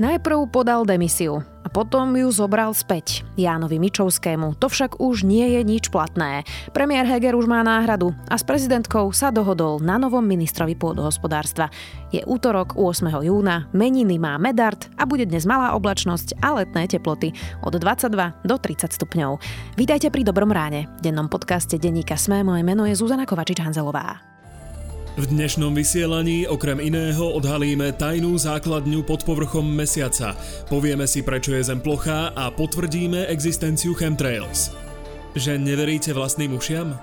Najprv podal demisiu a potom ju zobral späť Jánovi Mičovskému. To však už nie je nič platné. Premiér Heger už má náhradu a s prezidentkou sa dohodol na novom ministrovi pôdohospodárstva. Je útorok 8. júna, meniny má Medard a bude dnes malá oblačnosť a letné teploty od 22 do 30 stupňov. Vítajte pri Dobrom ráne. V dennom podcaste denníka Sme moje meno je Zuzana Kovačič-Hanzelová. V dnešnom vysielaní okrem iného odhalíme tajnú základňu pod povrchom mesiaca, povieme si prečo je Zem plochá a potvrdíme existenciu chemtrails. Že neveríte vlastným ušiam?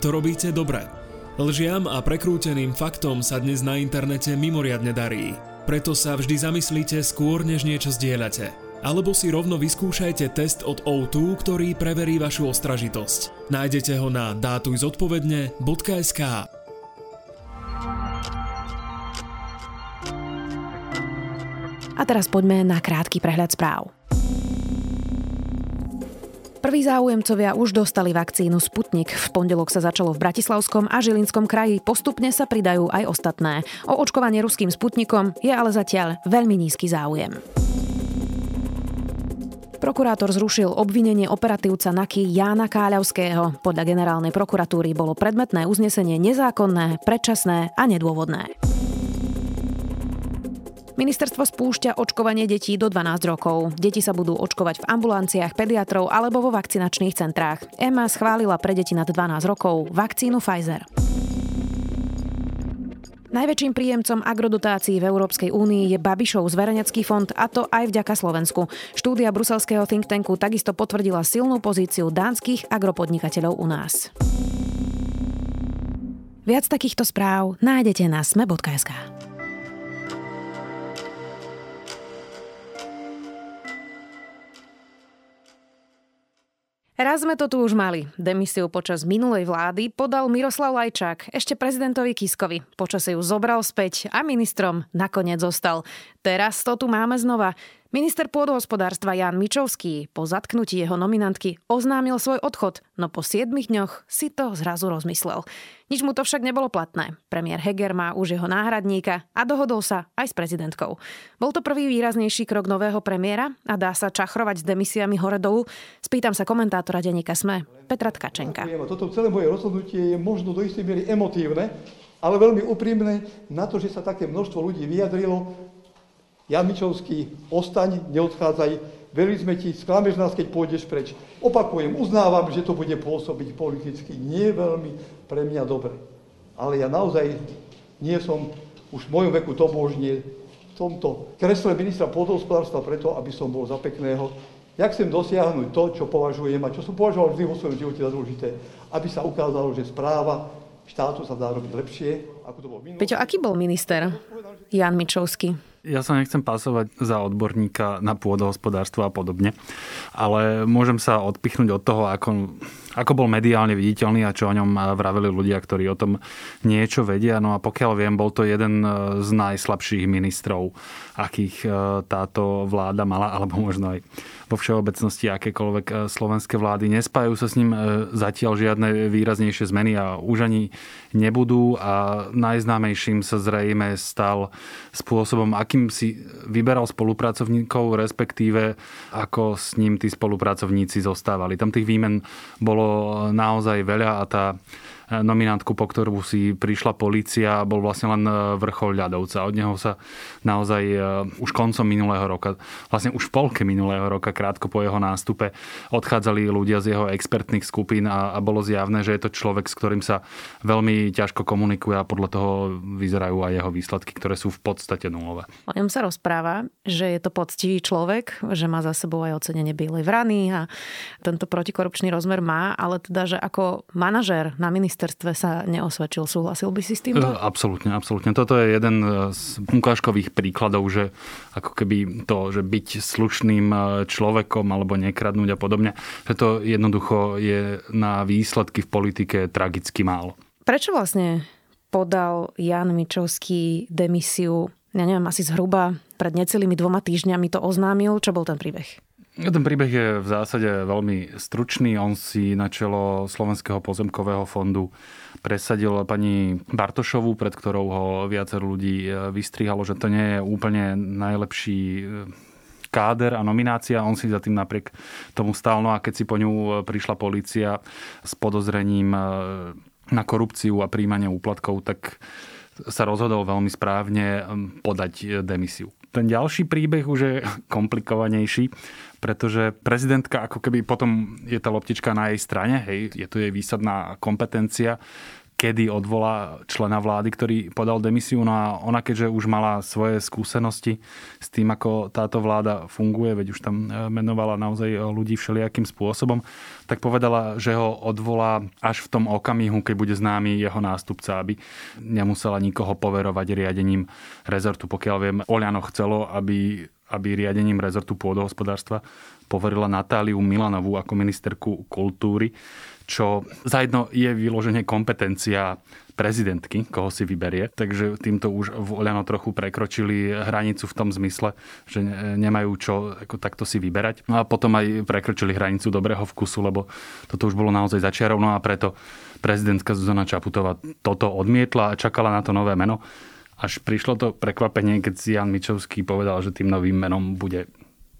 To robíte dobre. Lžiam a prekrúteným faktom sa dnes na internete mimoriadne darí. Preto sa vždy zamyslíte skôr, než niečo zdieľate. Alebo si rovno vyskúšajte test od O2, ktorý preverí vašu ostražitosť. Nájdete ho na dátujzodpovedne.sk. A teraz poďme na krátky prehľad správ. Prví záujemcovia už dostali vakcínu Sputnik. V pondelok sa začalo v Bratislavskom a Žilinskom kraji. Postupne sa pridajú aj ostatné. O očkovanie ruským Sputnikom je ale zatiaľ veľmi nízky záujem. Prokurátor zrušil obvinenie operatívca NAKY Jána Káľavského. Podľa generálnej prokuratúry bolo predmetné uznesenie nezákonné, predčasné a nedôvodné. Ministerstvo spúšťa očkovanie detí do 12 rokov. Deti sa budú očkovať v ambulanciách pediatrov alebo vo vakcinačných centrách. EMA schválila pre deti nad 12 rokov vakcínu Pfizer. Najväčším príjemcom agrodotácií v Európskej únii je Babišov zverejnecký fond a to aj vďaka Slovensku. Štúdia bruselského think tanku takisto potvrdila silnú pozíciu dánskych agropodnikateľov u nás. Viac takýchto správ nájdete na sme.sk. Raz sme to tu už mali. Demisiu počas minulej vlády podal Miroslav Lajčák ešte prezidentovi Kiskovi. Počas ju zobral späť a ministrom nakoniec zostal. Teraz to tu máme znova. Minister pôdohospodárstva Jan Mičovský po zatknutí jeho nominantky oznámil svoj odchod, no po 7 dňoch si to zrazu rozmyslel. Nič mu to však nebolo platné. Premiér Heger má už jeho náhradníka a dohodol sa aj s prezidentkou. Bol to prvý výraznejší krok nového premiéra a dá sa čachrovať s demisiami hore dolu? Spýtam sa komentátora denníka SME, Petra Tkačenka. Toto celé moje rozhodnutie je možno do istej miery emotívne, ale veľmi úprimné na to, že sa také množstvo ľudí vyjadrilo, Jan Mičovský, ostaň, neodchádzaj, verili sme ti, sklameš nás, keď pôjdeš preč. Opakujem, uznávam, že to bude pôsobiť politicky nie veľmi pre mňa dobre. Ale ja naozaj nie som už v mojom veku tobožne v tomto kresle ministra pôdohospodárstva preto, aby som bol za pekného. Ja chcem dosiahnuť to, čo považujem a čo som považoval vždy vo svojom živote za dôležité, aby sa ukázalo, že správa štátu sa dá robiť lepšie, ako to bol minulý. Peťo, aký bol minister Jan Mičovský? Ja sa nechcem pasovať za odborníka na pôdohospodárstvo a podobne, ale môžem sa odpichnúť od toho, ako, ako bol mediálne viditeľný a čo o ňom vraveli ľudia, ktorí o tom niečo vedia. No a pokiaľ viem, bol to jeden z najslabších ministrov, akých e, táto vláda mala, alebo možno aj vo všeobecnosti akékoľvek slovenské vlády. Nespájajú sa s ním zatiaľ žiadne výraznejšie zmeny a už ani nebudú a najznámejším sa zrejme stal spôsobom, akým si vyberal spolupracovníkov, respektíve ako s ním tí spolupracovníci zostávali. Tam tých výmen bolo naozaj veľa a tá nominantku, po ktorú si prišla policia, bol vlastne len e, vrchol ľadovca. Od neho sa naozaj e, už koncom minulého roka, vlastne už v polke minulého roka, krátko po jeho nástupe, odchádzali ľudia z jeho expertných skupín a, a bolo zjavné, že je to človek, s ktorým sa veľmi ťažko komunikuje a podľa toho vyzerajú aj jeho výsledky, ktoré sú v podstate nulové. O ňom sa rozpráva, že je to poctivý človek, že má za sebou aj ocenenie bielej vrany a tento protikorupčný rozmer má, ale teda, že ako manažér na ministerstve ministerstve sa neosvedčil. Súhlasil by si s tým? Absolútne, absolútne. Toto je jeden z ukážkových príkladov, že ako keby to, že byť slušným e, človekom alebo nekradnúť a podobne, že to jednoducho je na výsledky v politike tragicky málo. Prečo vlastne podal Jan Mičovský demisiu, ja neviem, asi zhruba pred necelými dvoma týždňami to oznámil. Čo bol ten príbeh? Ten príbeh je v zásade veľmi stručný. On si na čelo Slovenského pozemkového fondu presadil pani Bartošovú, pred ktorou ho viacero ľudí e, vystrihalo, že to nie je úplne najlepší e, káder a nominácia. On si za tým napriek tomu stál. No a keď si po ňu prišla policia s podozrením na korupciu a príjmanie úplatkov, tak sa rozhodol veľmi správne podať demisiu. Ten ďalší príbeh už je komplikovanejší, pretože prezidentka ako keby potom je tá loptička na jej strane, hej, je to jej výsadná kompetencia, kedy odvolá člena vlády, ktorý podal demisiu. No a ona, keďže už mala svoje skúsenosti s tým, ako táto vláda funguje, veď už tam e, menovala naozaj ľudí všelijakým spôsobom, tak povedala, že ho odvolá až v tom okamihu, keď bude známy jeho nástupca, aby nemusela nikoho poverovať riadením rezortu. Pokiaľ viem, Oliano chcelo, aby aby riadením rezortu pôdohospodárstva poverila Natáliu Milanovú ako ministerku kultúry čo zajedno je vyloženie kompetencia prezidentky, koho si vyberie. Takže týmto už v Oľano trochu prekročili hranicu v tom zmysle, že nemajú čo ako takto si vyberať. No a potom aj prekročili hranicu dobrého vkusu, lebo toto už bolo naozaj začiarov. No a preto prezidentka Zuzana Čaputová toto odmietla a čakala na to nové meno. Až prišlo to prekvapenie, keď si Jan Mičovský povedal, že tým novým menom bude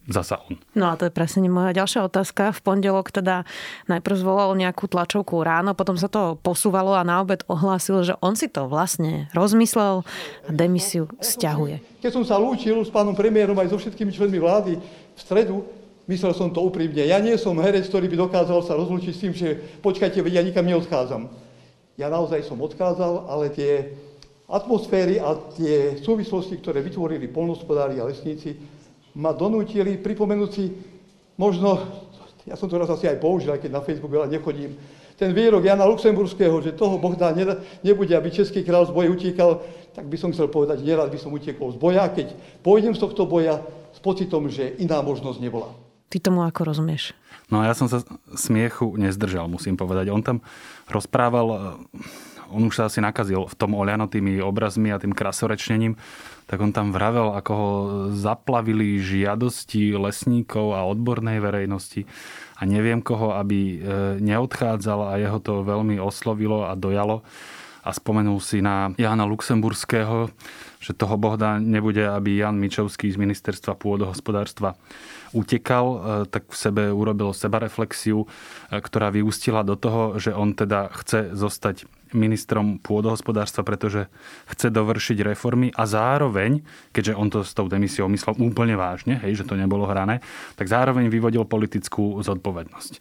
zasa on. No a to je presne moja ďalšia otázka. V pondelok teda najprv zvolal nejakú tlačovku ráno, potom sa to posúvalo a na obed ohlásil, že on si to vlastne rozmyslel a demisiu stiahuje. Keď som sa lúčil s pánom premiérom aj so všetkými členmi vlády v stredu, myslel som to úprimne. Ja nie som herec, ktorý by dokázal sa rozlúčiť s tým, že počkajte, veď ja nikam neodchádzam. Ja naozaj som odchádzal, ale tie atmosféry a tie súvislosti, ktoré vytvorili polnospodári a lesníci, ma donútili pripomenúť si možno, ja som to raz asi aj použil, aj keď na Facebook veľa nechodím, ten výrok Jana Luxemburského, že toho Boh dá, nebude, aby český král z boja utíkal, tak by som chcel povedať, nerad by som utiekol z boja, keď pôjdem z tohto boja s pocitom, že iná možnosť nebola. Ty tomu ako rozumieš? No ja som sa smiechu nezdržal, musím povedať. On tam rozprával on už sa asi nakazil v tom Oliano tými obrazmi a tým krasorečnením, tak on tam vravel, ako ho zaplavili žiadosti lesníkov a odbornej verejnosti a neviem koho, aby e, neodchádzal a jeho to veľmi oslovilo a dojalo a spomenul si na Jana Luxemburského, že toho Bohda nebude, aby Jan Mičovský z ministerstva pôdohospodárstva utekal, e, tak v sebe urobil sebareflexiu, e, ktorá vyústila do toho, že on teda chce zostať ministrom pôdohospodárstva, pretože chce dovršiť reformy a zároveň, keďže on to s tou demisiou myslel úplne vážne, hej, že to nebolo hrané, tak zároveň vyvodil politickú zodpovednosť.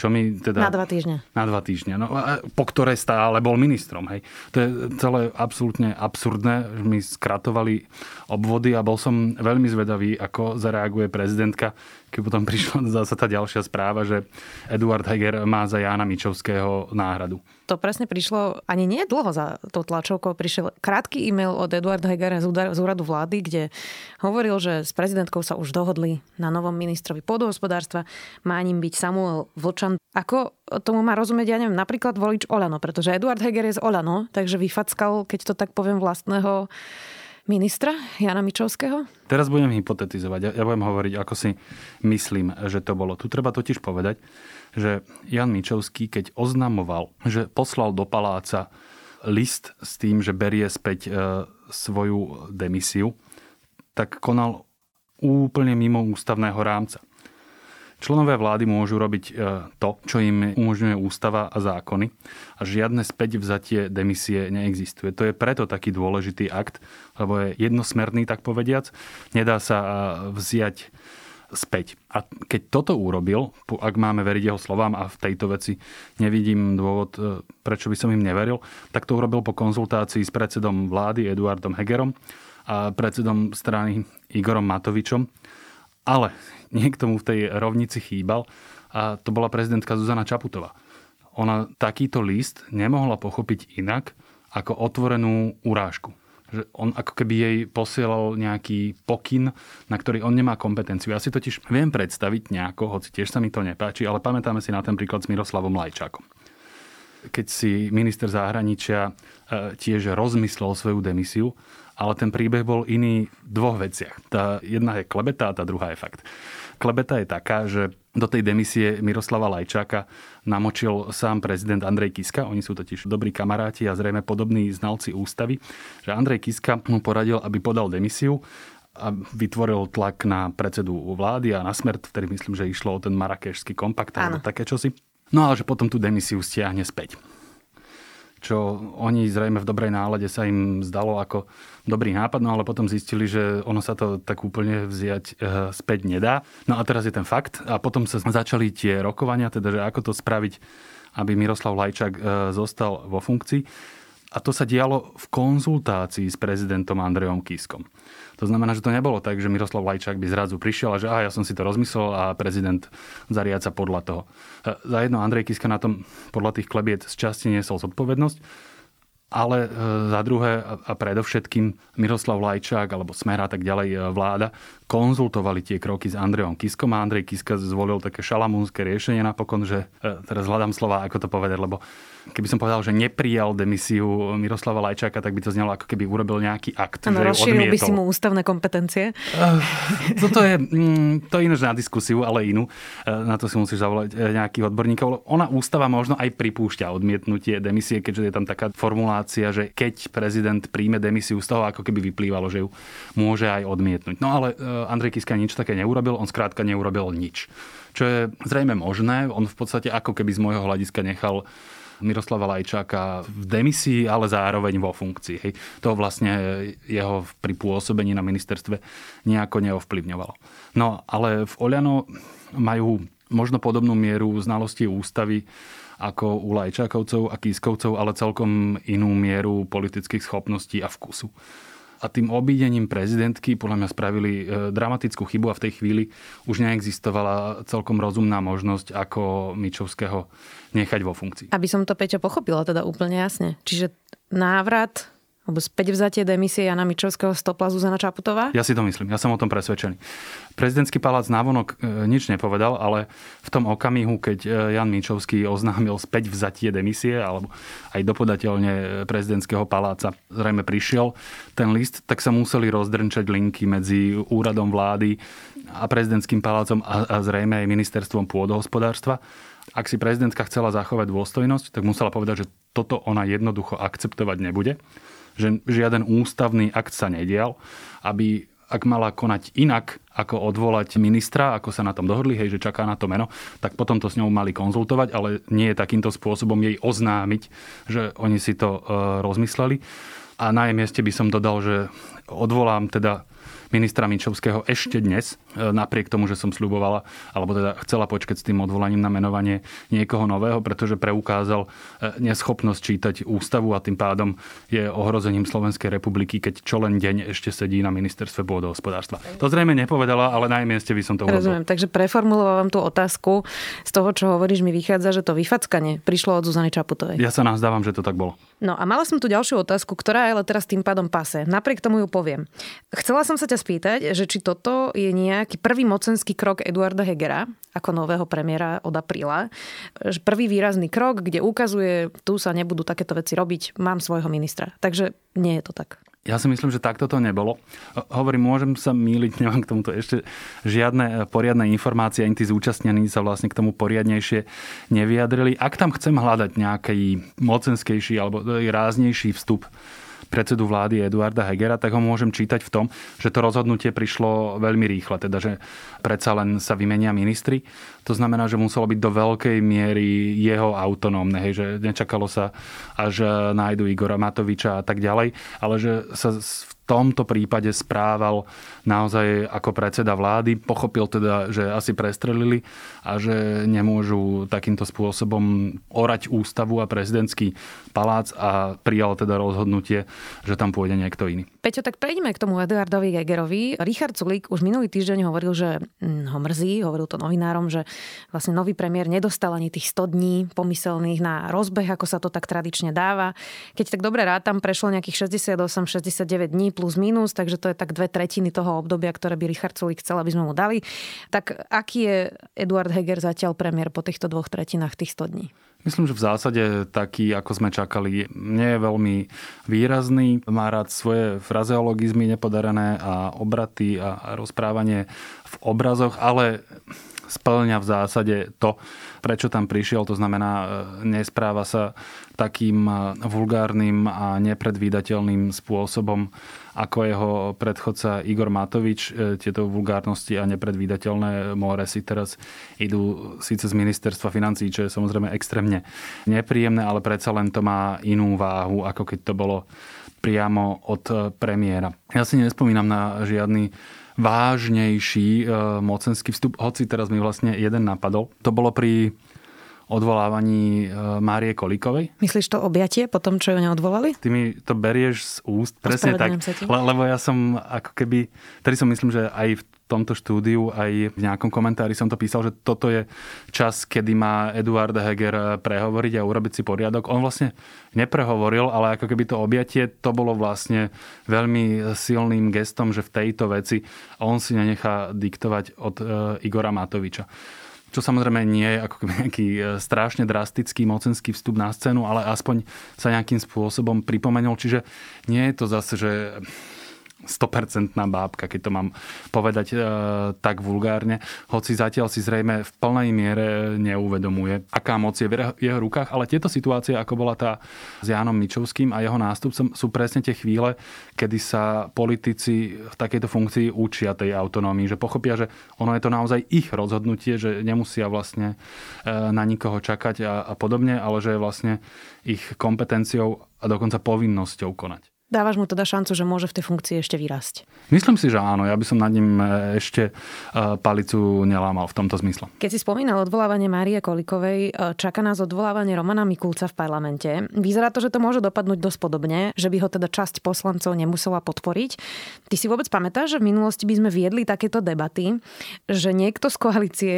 Čo mi teda... Na dva týždne. Na dva týždne, no, po ktoré stále bol ministrom. Hej. To je celé absolútne absurdné. Mi skratovali obvody a bol som veľmi zvedavý, ako zareaguje prezidentka, keď potom prišla zase tá ďalšia správa, že Eduard Heger má za Jána Mičovského náhradu to presne prišlo ani nie dlho za tou tlačovkou. Prišiel krátky e-mail od Eduarda Hegera z úradu vlády, kde hovoril, že s prezidentkou sa už dohodli na novom ministrovi pôdohospodárstva. Má ním byť Samuel Vlčan. Ako tomu má rozumieť, ja neviem, napríklad volič Olano, pretože Eduard Heger je z Olano, takže vyfackal, keď to tak poviem, vlastného ministra Jana Mičovského? Teraz budem hypotetizovať. Ja, ja budem hovoriť, ako si myslím, že to bolo. Tu treba totiž povedať, že Jan Mičovský, keď oznamoval, že poslal do paláca list s tým, že berie späť e, svoju demisiu, tak konal úplne mimo ústavného rámca. Členové vlády môžu robiť e, to, čo im umožňuje ústava a zákony a žiadne späť vzatie demisie neexistuje. To je preto taký dôležitý akt, lebo je jednosmerný, tak povediac. Nedá sa e, vziať späť. A keď toto urobil, ak máme veriť jeho slovám a v tejto veci nevidím dôvod, e, prečo by som im neveril, tak to urobil po konzultácii s predsedom vlády Eduardom Hegerom a predsedom strany Igorom Matovičom. Ale niekto mu v tej rovnici chýbal a to bola prezidentka Zuzana Čaputová. Ona takýto list nemohla pochopiť inak ako otvorenú urážku že on ako keby jej posielal nejaký pokyn, na ktorý on nemá kompetenciu. Ja si totiž viem predstaviť nejako, hoci tiež sa mi to nepáči, ale pamätáme si na ten príklad s Miroslavom Lajčákom. Keď si minister zahraničia e, tiež rozmyslel svoju demisiu ale ten príbeh bol iný v dvoch veciach. Tá jedna je klebeta a tá druhá je fakt. Klebeta je taká, že do tej demisie Miroslava Lajčáka namočil sám prezident Andrej Kiska. Oni sú totiž dobrí kamaráti a zrejme podobní znalci ústavy. Že Andrej Kiska mu poradil, aby podal demisiu a vytvoril tlak na predsedu vlády a na smert, vtedy myslím, že išlo o ten marakešský kompakt alebo také čosi. No ale že potom tú demisiu stiahne späť čo oni zrejme v dobrej nálade sa im zdalo ako dobrý nápad, no ale potom zistili, že ono sa to tak úplne vziať e, späť nedá. No a teraz je ten fakt a potom sa začali tie rokovania, teda že ako to spraviť, aby Miroslav Lajčák e, zostal vo funkcii. A to sa dialo v konzultácii s prezidentom Andrejom Kiskom. To znamená, že to nebolo tak, že Miroslav Lajčák by zrazu prišiel a že aha, ja som si to rozmyslel a prezident zariaca podľa toho. E, za jedno Andrej Kiska na tom podľa tých klebiet z časti niesol zodpovednosť, ale e, za druhé a predovšetkým Miroslav Lajčák alebo Smer a tak ďalej e, vláda konzultovali tie kroky s Andrejom Kiskom a Andrej Kiska zvolil také šalamúnske riešenie napokon, že teraz hľadám slova, ako to povedať, lebo keby som povedal, že neprijal demisiu Miroslava Lajčáka, tak by to znelo, ako keby urobil nejaký akt. Ano, rozšíril by si mu ústavné kompetencie. Uh, toto je, mm, to je ináč na diskusiu, ale inú. Uh, na to si musíš zavolať uh, nejakých odborníkov. Ona ústava možno aj pripúšťa odmietnutie demisie, keďže je tam taká formulácia, že keď prezident príjme demisiu, z toho ako keby vyplývalo, že ju môže aj odmietnúť. No ale Andrej Kiska nič také neurobil, on skrátka neurobil nič. Čo je zrejme možné, on v podstate ako keby z môjho hľadiska nechal Miroslava Lajčáka v demisii, ale zároveň vo funkcii. Hej. To vlastne jeho pri pôsobení na ministerstve nejako neovplyvňovalo. No ale v Oľano majú možno podobnú mieru znalosti ústavy ako u Lajčákovcov a Kískovcov, ale celkom inú mieru politických schopností a vkusu a tým obídením prezidentky podľa mňa spravili e, dramatickú chybu a v tej chvíli už neexistovala celkom rozumná možnosť ako Mičovského nechať vo funkcii. Aby som to, Peťo, pochopila teda úplne jasne. Čiže návrat alebo späť vzatie demisie Jana Mičovského stopla Zuzana Čaputová? Ja si to myslím, ja som o tom presvedčený. Prezidentský palác návonok e, nič nepovedal, ale v tom okamihu, keď e, Jan Mičovský oznámil späť vzatie demisie, alebo aj dopodateľne prezidentského paláca zrejme prišiel ten list, tak sa museli rozdrnčať linky medzi úradom vlády a prezidentským palácom a, a zrejme aj ministerstvom pôdohospodárstva ak si prezidentka chcela zachovať dôstojnosť, tak musela povedať, že toto ona jednoducho akceptovať nebude že žiaden ústavný akt sa nedial, aby ak mala konať inak, ako odvolať ministra, ako sa na tom dohodli, hej, že čaká na to meno, tak potom to s ňou mali konzultovať, ale nie takýmto spôsobom jej oznámiť, že oni si to e, rozmysleli. A na jej mieste by som dodal, že odvolám teda ministra Minčovského ešte dnes, napriek tomu, že som sľubovala, alebo teda chcela počkať s tým odvolaním na menovanie niekoho nového, pretože preukázal e, neschopnosť čítať ústavu a tým pádom je ohrozením Slovenskej republiky, keď čo len deň ešte sedí na ministerstve pôdohospodárstva. To zrejme nepovedala, ale na jej mieste by som to urobil. Rozumiem, takže preformulovávam tú otázku. Z toho, čo hovoríš, mi vychádza, že to vyfackanie prišlo od Zuzany Čaputovej. Ja sa nazdávam, že to tak bolo. No a mala som tu ďalšiu otázku, ktorá je ale teraz tým pádom pase. Napriek tomu ju poviem. Chcela som sa ťa spýtať, že či toto je nejaký prvý mocenský krok Eduarda Hegera ako nového premiéra od apríla. Prvý výrazný krok, kde ukazuje, tu sa nebudú takéto veci robiť, mám svojho ministra. Takže nie je to tak. Ja si myslím, že takto to nebolo. Hovorím, môžem sa míliť, nemám k tomuto ešte žiadne poriadne informácie, ani tí zúčastnení sa vlastne k tomu poriadnejšie nevyjadrili. Ak tam chcem hľadať nejaký mocenskejší alebo ráznejší vstup predsedu vlády Eduarda Hegera, tak ho môžem čítať v tom, že to rozhodnutie prišlo veľmi rýchle, teda že predsa len sa vymenia ministri. To znamená, že muselo byť do veľkej miery jeho autonómne, hej, že nečakalo sa, až nájdu Igora Matoviča a tak ďalej, ale že sa v tomto prípade správal naozaj ako predseda vlády. Pochopil teda, že asi prestrelili a že nemôžu takýmto spôsobom orať ústavu a prezidentský palác a prijal teda rozhodnutie, že tam pôjde niekto iný. Peťo, tak prejdeme k tomu Eduardovi Gegerovi. Richard Sulík už minulý týždeň hovoril, že hm, ho mrzí, hovoril to novinárom, že vlastne nový premiér nedostal ani tých 100 dní pomyselných na rozbeh, ako sa to tak tradične dáva. Keď tak dobre rátam, prešlo nejakých 68-69 dní plus minus, takže to je tak dve tretiny toho obdobia, ktoré by Richard Sulik chcel, aby sme mu dali. Tak aký je Eduard Heger zatiaľ premiér po týchto dvoch tretinách tých 100 dní? Myslím, že v zásade taký, ako sme čakali, nie je veľmi výrazný. Má rád svoje frazeologizmy nepodarené a obraty a rozprávanie v obrazoch, ale splňa v zásade to, prečo tam prišiel. To znamená, e, nespráva sa takým e, vulgárnym a nepredvídateľným spôsobom ako jeho predchodca Igor Matovič. E, tieto vulgárnosti a nepredvídateľné more si teraz idú síce z ministerstva financí, čo je samozrejme extrémne nepríjemné, ale predsa len to má inú váhu, ako keď to bolo priamo od premiéra. Ja si nespomínam na žiadny vážnejší e, mocenský vstup, hoci teraz mi vlastne jeden napadol. To bolo pri odvolávaní e, Márie Kolíkovej. Myslíš to objatie po tom, čo ju neodvolali? Ty mi to berieš z úst. Presne tak. Le- lebo ja som ako keby... Tedy som myslím, že aj v tomto štúdiu aj v nejakom komentári som to písal, že toto je čas, kedy má Eduard Heger prehovoriť a urobiť si poriadok. On vlastne neprehovoril, ale ako keby to objatie, to bolo vlastne veľmi silným gestom, že v tejto veci on si nenechá diktovať od e, Igora Matoviča čo samozrejme nie je ako nejaký e, strašne drastický mocenský vstup na scénu, ale aspoň sa nejakým spôsobom pripomenul. Čiže nie je to zase, že 100% bábka, keď to mám povedať e, tak vulgárne, hoci zatiaľ si zrejme v plnej miere neuvedomuje, aká moc je v jeho rukách, ale tieto situácie, ako bola tá s Jánom Mičovským a jeho nástupcom, sú presne tie chvíle, kedy sa politici v takejto funkcii učia tej autonómii, že pochopia, že ono je to naozaj ich rozhodnutie, že nemusia vlastne e, na nikoho čakať a, a podobne, ale že je vlastne ich kompetenciou a dokonca povinnosťou konať. Dávaš mu teda šancu, že môže v tej funkcii ešte vyrásť? Myslím si, že áno. Ja by som nad ním e, ešte e, palicu nelámal v tomto zmysle. Keď si spomínal odvolávanie Márie Kolikovej, e, čaká nás odvolávanie Romana Mikulca v parlamente. Vyzerá to, že to môže dopadnúť dosť podobne, že by ho teda časť poslancov nemusela podporiť. Ty si vôbec pamätáš, že v minulosti by sme viedli takéto debaty, že niekto z koalície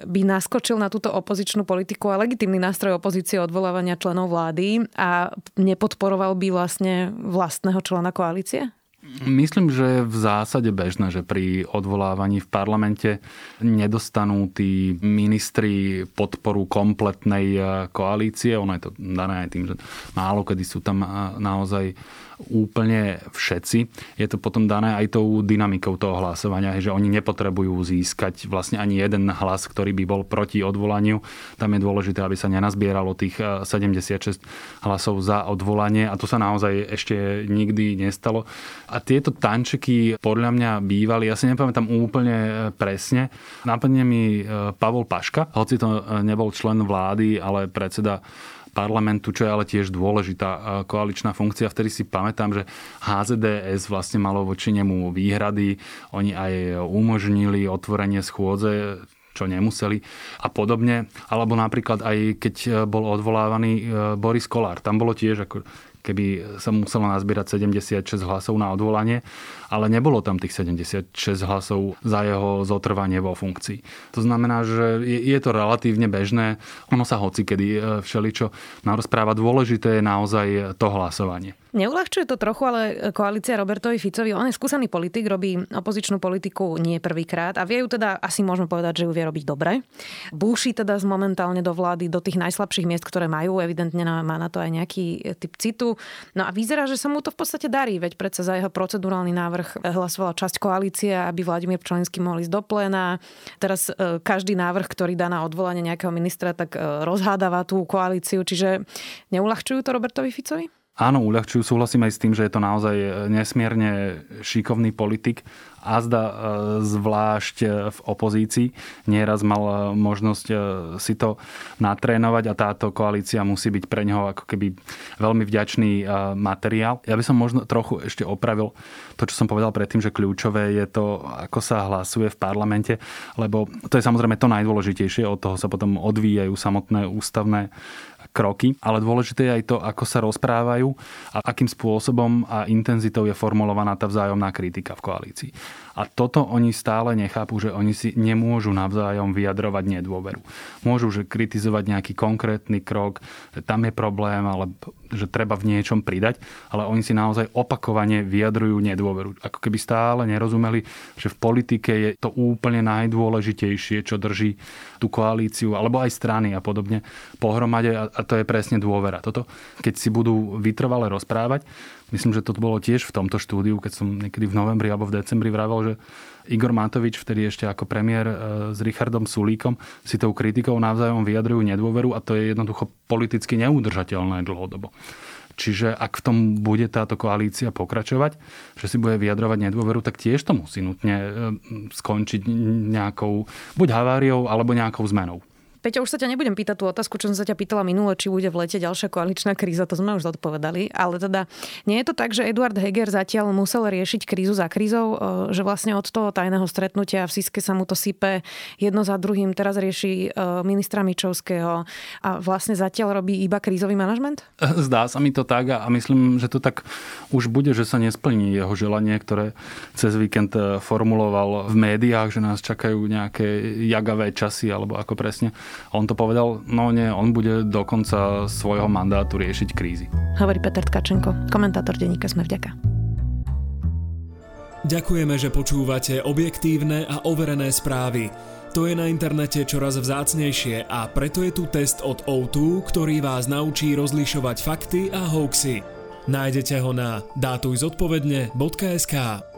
by naskočil na túto opozičnú politiku a legitimný nástroj opozície odvolávania členov vlády a nepodporoval by vlastne vlastného člena koalície? Myslím, že je v zásade bežné, že pri odvolávaní v parlamente nedostanú tí ministri podporu kompletnej eh, koalície. Ono je to dané aj tým, že málo kedy sú tam eh, naozaj úplne všetci. Je to potom dané aj tou dynamikou toho hlasovania, že oni nepotrebujú získať vlastne ani jeden hlas, ktorý by bol proti odvolaniu. Tam je dôležité, aby sa nenazbieralo tých 76 eh, hlasov za odvolanie a to sa naozaj ešte nikdy nestalo. A tieto tančeky podľa mňa bývali, ja si nepamätám úplne eh, presne. Nápadne mi eh, Pavol Paška, hoci to nebol člen vlády, ale predseda parlamentu, čo je ale tiež dôležitá e, koaličná funkcia. Vtedy si pamätám, že HZDS vlastne malo voči nemu výhrady. Oni aj umožnili otvorenie schôdze čo nemuseli a podobne. Alebo napríklad aj keď bol odvolávaný e, Boris Kolár. Tam bolo tiež ako keby sa muselo nazbierať 76 hlasov na odvolanie, ale nebolo tam tých 76 hlasov za jeho zotrvanie vo funkcii. To znamená, že je, to relatívne bežné. Ono sa hoci kedy e, všeličo narozpráva. Dôležité je naozaj to hlasovanie. Neulahčuje to trochu, ale koalícia Robertovi Ficovi, on je skúsený politik, robí opozičnú politiku nie prvýkrát a vie ju teda, asi môžeme povedať, že ju vie robiť dobre. Búši teda momentálne do vlády, do tých najslabších miest, ktoré majú, evidentne má na to aj nejaký typ citu. No a vyzerá, že sa mu to v podstate darí, veď predsa za jeho procedurálny návrh hlasovala časť koalície, aby Vladimír Pčolinský mohol ísť do pléna. Teraz e, každý návrh, ktorý dá na odvolanie nejakého ministra, tak e, rozhádáva tú koalíciu, čiže neulahčujú to Robertovi Ficovi? Áno, uľahčujú. Súhlasím aj s tým, že je to naozaj nesmierne šikovný politik a zda e, zvlášť e, v opozícii. Nieraz mal e, možnosť si to natrénovať a táto koalícia musí byť pre neho ako keby veľmi vďačný materiál. Ja by som možno trochu ešte opravil to, čo som povedal predtým, že kľúčové je to, ako sa hlasuje v parlamente, lebo to je samozrejme to najdôležitejšie, od toho sa potom odvíjajú samotné ústavné kroky, ale dôležité je aj to, ako sa rozprávajú a akým spôsobom a intenzitou je formulovaná tá vzájomná kritika v koalícii. A toto oni stále nechápu, že oni si nemôžu navzájom vyjadrovať nedôveru. Môžu že kritizovať nejaký konkrétny krok, že tam je problém, ale že treba v niečom pridať, ale oni si naozaj opakovane vyjadrujú nedôveru. Ako keby stále nerozumeli, že v politike je to úplne najdôležitejšie, čo drží tú koalíciu, alebo aj strany a podobne pohromade to je presne dôvera. Toto, keď si budú vytrvale rozprávať, Myslím, že to bolo tiež v tomto štúdiu, keď som niekedy v novembri alebo v decembri vravel, že Igor Matovič, vtedy ešte ako premiér e, s Richardom Sulíkom, si tou kritikou navzájom vyjadrujú nedôveru a to je jednoducho politicky neudržateľné dlhodobo. Čiže ak v tom bude táto koalícia pokračovať, že si bude vyjadrovať nedôveru, tak tiež to musí nutne e, skončiť nejakou buď haváriou alebo nejakou zmenou. Peťo, už sa ťa nebudem pýtať tú otázku, čo som sa ťa pýtala minule, či bude v lete ďalšia koaličná kríza, to sme už zodpovedali, ale teda nie je to tak, že Eduard Heger zatiaľ musel riešiť krízu za krízou, e, že vlastne od toho tajného stretnutia v Siske sa mu to sype jedno za druhým, teraz rieši e, ministra Mičovského a vlastne zatiaľ robí iba krízový manažment? Zdá sa mi to tak a myslím, že to tak už bude, že sa nesplní jeho želanie, ktoré cez víkend e, formuloval v médiách, že nás čakajú nejaké jagavé časy, alebo ako presne a on to povedal, no nie, on bude do konca svojho mandátu riešiť krízy. Hovorí Peter Tkačenko, komentátor denníka Sme vďaka. Ďakujeme, že počúvate objektívne a overené správy. To je na internete čoraz vzácnejšie a preto je tu test od O2, ktorý vás naučí rozlišovať fakty a hoaxy. Nájdete ho na dátujzodpovedne.sk.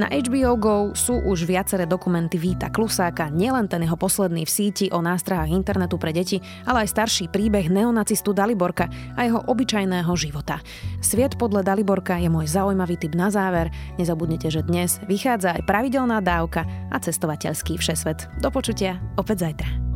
Na HBO Go sú už viaceré dokumenty Víta Klusáka, nielen ten jeho posledný v síti o nástrahách internetu pre deti, ale aj starší príbeh neonacistu Daliborka a jeho obyčajného života. Sviet podľa Daliborka je môj zaujímavý tip na záver. Nezabudnite, že dnes vychádza aj pravidelná dávka a cestovateľský všesvet. Do počutia opäť zajtra.